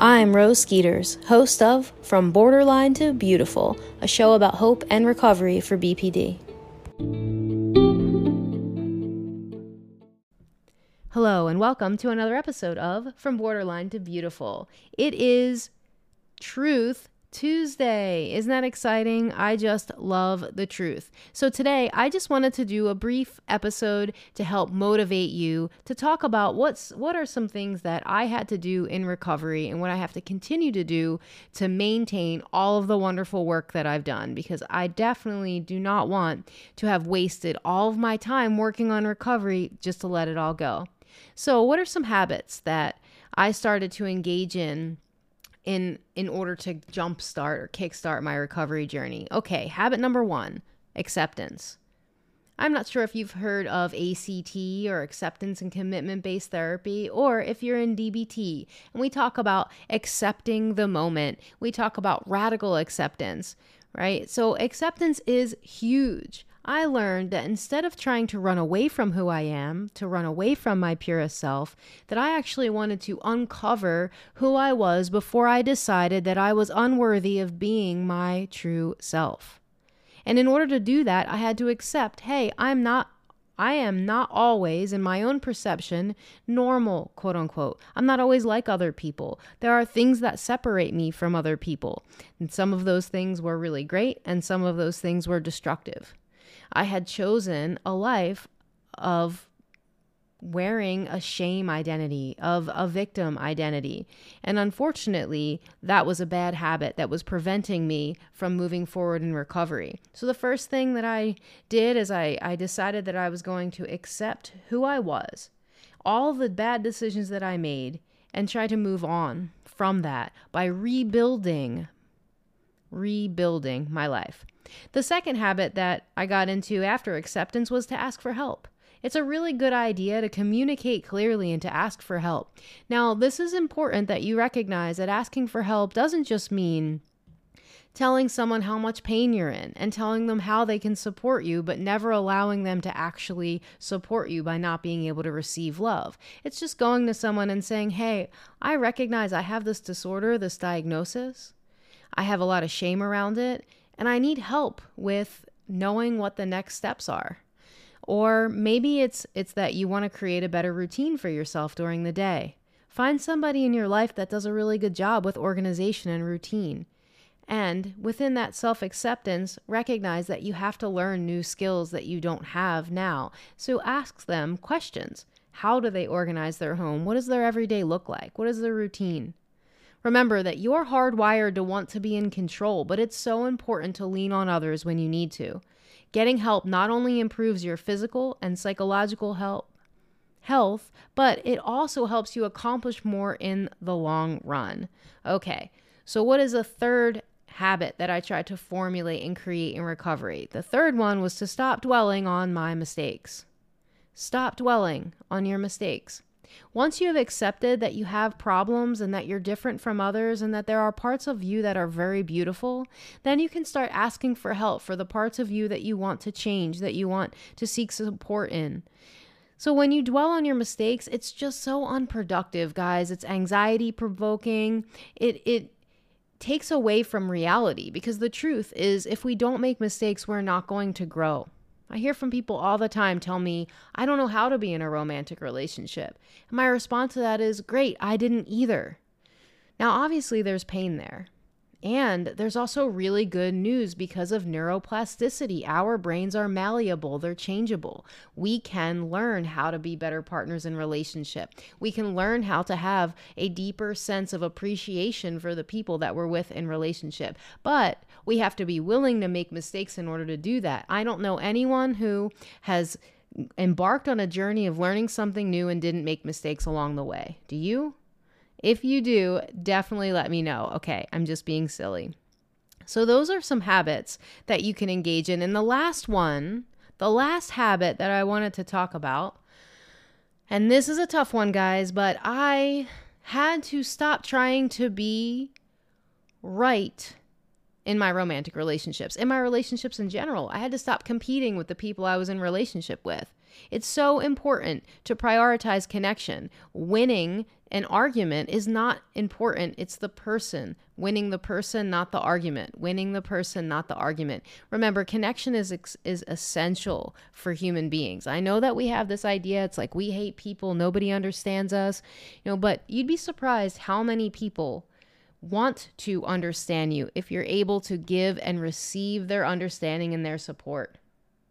I'm Rose Skeeters, host of From Borderline to Beautiful, a show about hope and recovery for BPD. Hello, and welcome to another episode of From Borderline to Beautiful. It is Truth Tuesday. Isn't that exciting? I just love the truth. So, today I just wanted to do a brief episode to help motivate you to talk about what's what are some things that I had to do in recovery and what I have to continue to do to maintain all of the wonderful work that I've done because I definitely do not want to have wasted all of my time working on recovery just to let it all go. So, what are some habits that I started to engage in in in order to jumpstart or kickstart my recovery journey. Okay, habit number 1, acceptance. I'm not sure if you've heard of ACT or acceptance and commitment based therapy, or if you're in DBT and we talk about accepting the moment. We talk about radical acceptance, right? So, acceptance is huge. I learned that instead of trying to run away from who I am, to run away from my purest self, that I actually wanted to uncover who I was before I decided that I was unworthy of being my true self. And in order to do that, I had to accept, hey, I'm not I am not always, in my own perception, normal, quote unquote. I'm not always like other people. There are things that separate me from other people. And some of those things were really great, and some of those things were destructive. I had chosen a life of wearing a shame identity, of a victim identity. And unfortunately, that was a bad habit that was preventing me from moving forward in recovery. So the first thing that I did is I, I decided that I was going to accept who I was, all the bad decisions that I made, and try to move on from that by rebuilding, rebuilding my life. The second habit that I got into after acceptance was to ask for help. It's a really good idea to communicate clearly and to ask for help. Now, this is important that you recognize that asking for help doesn't just mean telling someone how much pain you're in and telling them how they can support you, but never allowing them to actually support you by not being able to receive love. It's just going to someone and saying, Hey, I recognize I have this disorder, this diagnosis. I have a lot of shame around it, and I need help with knowing what the next steps are. Or maybe it's it's that you want to create a better routine for yourself during the day. Find somebody in your life that does a really good job with organization and routine. And within that self acceptance, recognize that you have to learn new skills that you don't have now. So ask them questions. How do they organize their home? What does their everyday look like? What is their routine? Remember that you're hardwired to want to be in control, but it's so important to lean on others when you need to. Getting help not only improves your physical and psychological health, health, but it also helps you accomplish more in the long run. Okay. So what is a third habit that I tried to formulate and create in recovery? The third one was to stop dwelling on my mistakes. Stop dwelling on your mistakes. Once you have accepted that you have problems and that you're different from others and that there are parts of you that are very beautiful, then you can start asking for help for the parts of you that you want to change, that you want to seek support in. So when you dwell on your mistakes, it's just so unproductive, guys. It's anxiety provoking. It it takes away from reality because the truth is if we don't make mistakes, we're not going to grow. I hear from people all the time tell me, I don't know how to be in a romantic relationship. And my response to that is, great, I didn't either. Now, obviously, there's pain there. And there's also really good news because of neuroplasticity. Our brains are malleable, they're changeable. We can learn how to be better partners in relationship. We can learn how to have a deeper sense of appreciation for the people that we're with in relationship. But we have to be willing to make mistakes in order to do that. I don't know anyone who has embarked on a journey of learning something new and didn't make mistakes along the way. Do you? If you do, definitely let me know. Okay, I'm just being silly. So, those are some habits that you can engage in. And the last one, the last habit that I wanted to talk about, and this is a tough one, guys, but I had to stop trying to be right in my romantic relationships, in my relationships in general. I had to stop competing with the people I was in relationship with. It's so important to prioritize connection. Winning an argument is not important. It's the person. Winning the person, not the argument. Winning the person, not the argument. Remember, connection is is essential for human beings. I know that we have this idea it's like we hate people, nobody understands us, you know, but you'd be surprised how many people want to understand you if you're able to give and receive their understanding and their support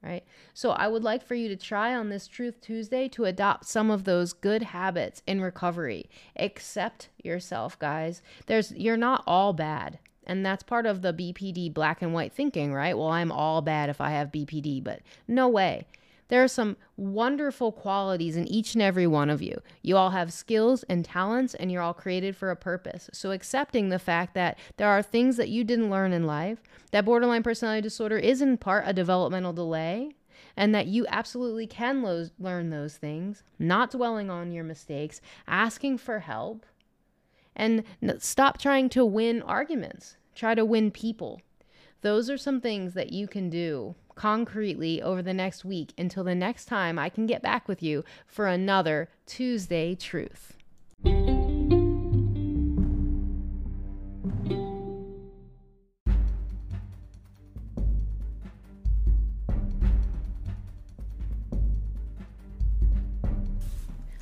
right? So I would like for you to try on this Truth Tuesday to adopt some of those good habits in recovery. Accept yourself, guys. There's you're not all bad. And that's part of the BPD black and white thinking, right? Well, I'm all bad if I have BPD, but no way. There are some wonderful qualities in each and every one of you. You all have skills and talents, and you're all created for a purpose. So, accepting the fact that there are things that you didn't learn in life, that borderline personality disorder is in part a developmental delay, and that you absolutely can lo- learn those things, not dwelling on your mistakes, asking for help, and stop trying to win arguments. Try to win people. Those are some things that you can do concretely over the next week until the next time I can get back with you for another Tuesday Truth.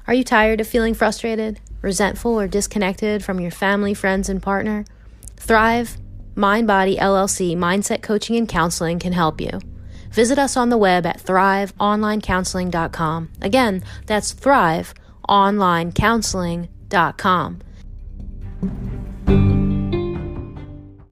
Are you tired of feeling frustrated, resentful, or disconnected from your family, friends, and partner? Thrive, Mind Body LLC Mindset Coaching and Counseling can help you. Visit us on the web at thriveonlinecounseling.com. Again, that's thriveonlinecounseling.com.